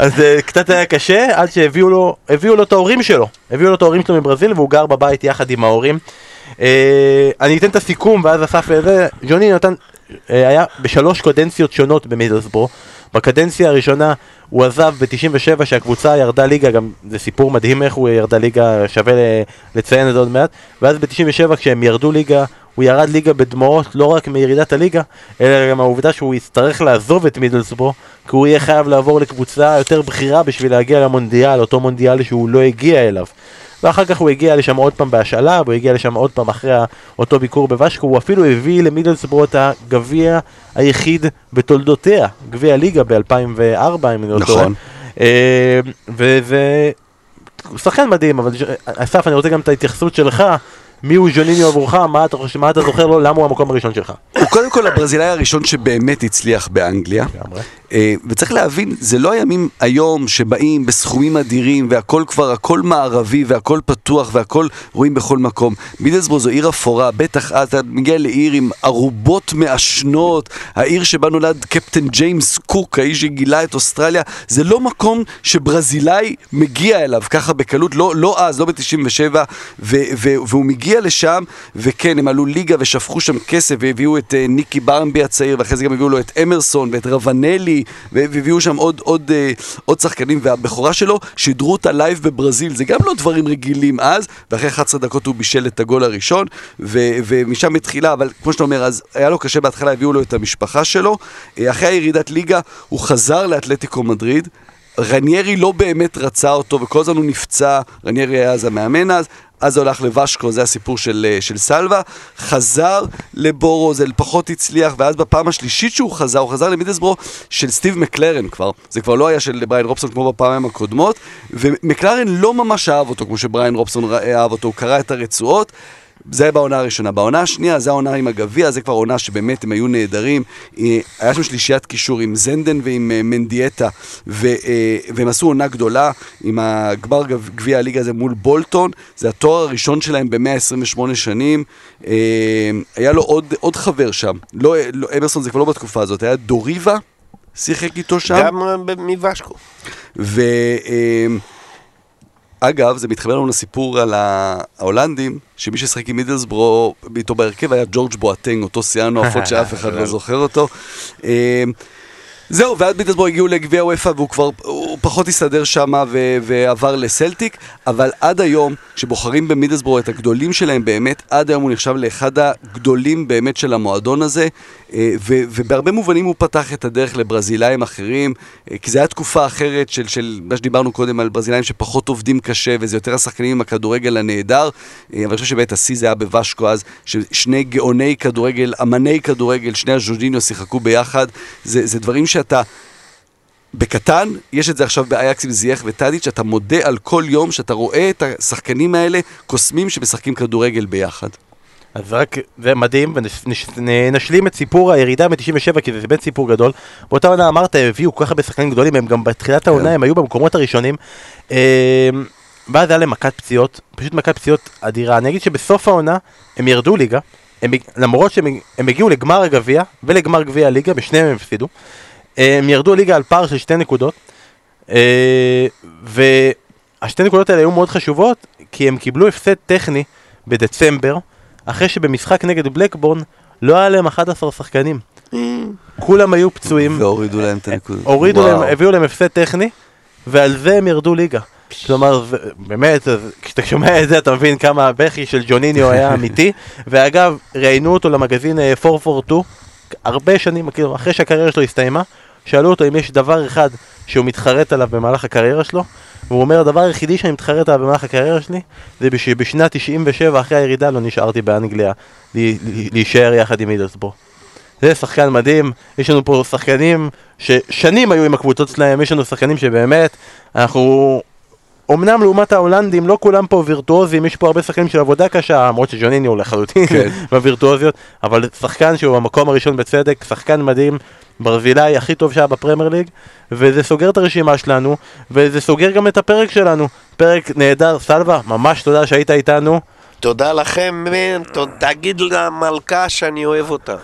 אז קצת היה קשה, עד שהביאו לו, הביאו לו את ההורים שלו. הביאו לו את ההורים שלו מברזיל, והוא גר בבית יחד עם ההורים. אה, אני אתן את הסיכום, ואז אסף וזה, ג'וני נתן, אה, היה בשלוש קודנציות שונות במידלסבורו. בקדנציה הראשונה הוא עזב ב-97 שהקבוצה ירדה ליגה, גם זה סיפור מדהים איך הוא ירדה ליגה, שווה לציין את זה עוד מעט, ואז ב-97 כשהם ירדו ליגה, הוא ירד ליגה בדמעות לא רק מירידת הליגה, אלא גם העובדה שהוא יצטרך לעזוב את מידלסבורו, כי הוא יהיה חייב לעבור לקבוצה יותר בכירה בשביל להגיע למונדיאל, אותו מונדיאל שהוא לא הגיע אליו. ואחר כך הוא הגיע לשם עוד פעם בהשאלה, והוא הגיע לשם עוד פעם אחרי אותו ביקור בוושקו, הוא אפילו הביא למידלסבורו את הגביע היחיד בתולדותיה, גביע ליגה ב-2004, אם אני לא טועה. נכון. אה, וזה שחקן מדהים, אבל אסף, אני רוצה גם את ההתייחסות שלך. מי הוא ז'וניניו עבורך, מה אתה, חושב, מה אתה זוכר לו, למה הוא המקום הראשון שלך? הוא קודם כל הברזילאי הראשון שבאמת הצליח באנגליה. אה, וצריך להבין, זה לא הימים היום שבאים בסכומים אדירים והכל כבר, הכל מערבי והכל פתוח והכל רואים בכל מקום. מידלסבורג זו עיר אפורה, בטח אתה מגיע לעיר עם ערובות מעשנות, העיר שבה נולד קפטן ג'יימס קוק, האיש שגילה את אוסטרליה, זה לא מקום שברזילאי מגיע אליו ככה בקלות, לא, לא אז, לא ב-97, והוא מגיע לשם, וכן, הם עלו ליגה ושפכו שם כסף והביאו את אה, ניקי ברמבי הצעיר, ואחרי זה גם הביאו לו את אמרסון ואת רבאנלי. והביאו שם עוד, עוד, אה, עוד שחקנים, והבכורה שלו שידרו אותה live בברזיל, זה גם לא דברים רגילים אז, ואחרי 11 דקות הוא בישל את הגול הראשון, ו, ומשם התחילה, אבל כמו שאתה אומר, אז היה לו קשה בהתחלה, הביאו לו את המשפחה שלו, אה, אחרי הירידת ליגה הוא חזר לאתלטיקו מדריד, רניירי לא באמת רצה אותו, וכל הזמן הוא נפצע, רניירי היה אז המאמן אז, אז זה הולך לוושקו, זה הסיפור של, אה, של סלווה, חזר לבורו, זה פחות הצליח, ואז בפעם השלישית שהוא חזר, הוא חזר למידסברו של סטיב מקלרן כבר, זה כבר לא היה של בריין רובסון כמו בפעמים הקודמות, ומקלרן לא ממש אהב אותו כמו שבריין רובסון אהב אותו, הוא קרא את הרצועות. זה בעונה הראשונה. בעונה השנייה, זה העונה עם הגביע, זה כבר עונה שבאמת הם היו נהדרים. אה, היה שם שלישיית קישור עם זנדן ועם אה, מנדיאטה, ו, אה, והם עשו עונה גדולה עם הגמר גביע הליגה הזה מול בולטון. זה התואר הראשון שלהם ב-128 שנים. היה לו עוד, עוד חבר שם, לא, לא, אמרסון זה כבר לא בתקופה הזאת, היה דוריבה, שיחק איתו שם. גם מוושקו. ו... אגב, זה מתחבר לנו לסיפור על ההולנדים, שמי ששחק עם מידלסברו איתו בהרכב היה ג'ורג' בואטנג, אותו שיאן נואפות שאף אחד לא זוכר אותו. אה, זהו, ועד מידלסבורג הגיעו לגביע וופא והוא כבר, הוא פחות הסתדר שם ועבר לסלטיק, אבל עד היום, כשבוחרים במידלסבורג את הגדולים שלהם באמת, עד היום הוא נחשב לאחד הגדולים באמת של המועדון הזה, אה, ובהרבה מובנים הוא פתח את הדרך לברזילאים אחרים, אה, כי זו הייתה תקופה אחרת של, של מה שדיברנו קודם על ברזילאים שפחות עובדים קשה, וזה יותר השחקנים עם הכדורגל הנהדר, אה, אבל אני חושב שבאמת השיא זה היה בוושקו אז, ששני גאוני כדורגל, אמני כדורגל, שני הז'וז'יניו שיחקו ביחד, זה, זה דברים. שאתה... בקטן, יש את זה עכשיו באייקס עם זייח וטאדיץ', אתה מודה על כל יום שאתה רואה את השחקנים האלה קוסמים שמשחקים כדורגל ביחד. אז רק, זה מדהים, ונשלים את סיפור הירידה מ-97, כי זה באמת סיפור גדול. באותה עונה אמרת, הביאו כל כך הרבה שחקנים גדולים, הם גם בתחילת העונה, כן. הם היו במקומות הראשונים. אמ, ואז היה להם מכת פציעות, פשוט מכת פציעות אדירה. אני אגיד שבסוף העונה, הם ירדו ליגה, הם, למרות שהם הגיעו לגמר הגביע ולגמר גביע הליגה, בשניהם הם הפסידו. הם ירדו ליגה על פער של שתי נקודות, אה, והשתי נקודות האלה היו מאוד חשובות, כי הם קיבלו הפסד טכני בדצמבר, אחרי שבמשחק נגד בלקבורן לא היה להם 11 שחקנים. כולם היו פצועים. והורידו להם את הנקודות. הורידו להם, הביאו להם הפסד טכני, ועל זה הם ירדו ליגה. כלומר, באמת, כשאתה שומע את זה אתה מבין כמה הבכי של ג'וניניו היה אמיתי. ואגב, ראיינו אותו למגזין אה, 442, הרבה שנים, כאילו, אחרי שהקריירה שלו הסתיימה, שאלו אותו אם יש דבר אחד שהוא מתחרט עליו במהלך הקריירה שלו, והוא אומר, הדבר היחידי שאני מתחרט עליו במהלך הקריירה שלי, זה שבשנת 97, אחרי הירידה, לא נשארתי באנגליה לי- לי- להישאר יחד עם מידלסבורו. זה שחקן מדהים, יש לנו פה שחקנים ששנים היו עם הקבוצות שלהם, יש לנו שחקנים שבאמת, אנחנו... אמנם לעומת ההולנדים לא כולם פה וירטואוזים, יש פה הרבה שחקנים של עבודה קשה, למרות שג'וניני הוא לחלוטין כן. בווירטואוזיות, אבל שחקן שהוא במקום הראשון בצדק, שחקן מדהים, ברזילאי הכי טוב שהיה בפרמייר ליג, וזה סוגר את הרשימה שלנו, וזה סוגר גם את הפרק שלנו. פרק נהדר, סלווה, ממש תודה שהיית איתנו. תודה לכם, תגיד למלכה שאני אוהב אותה.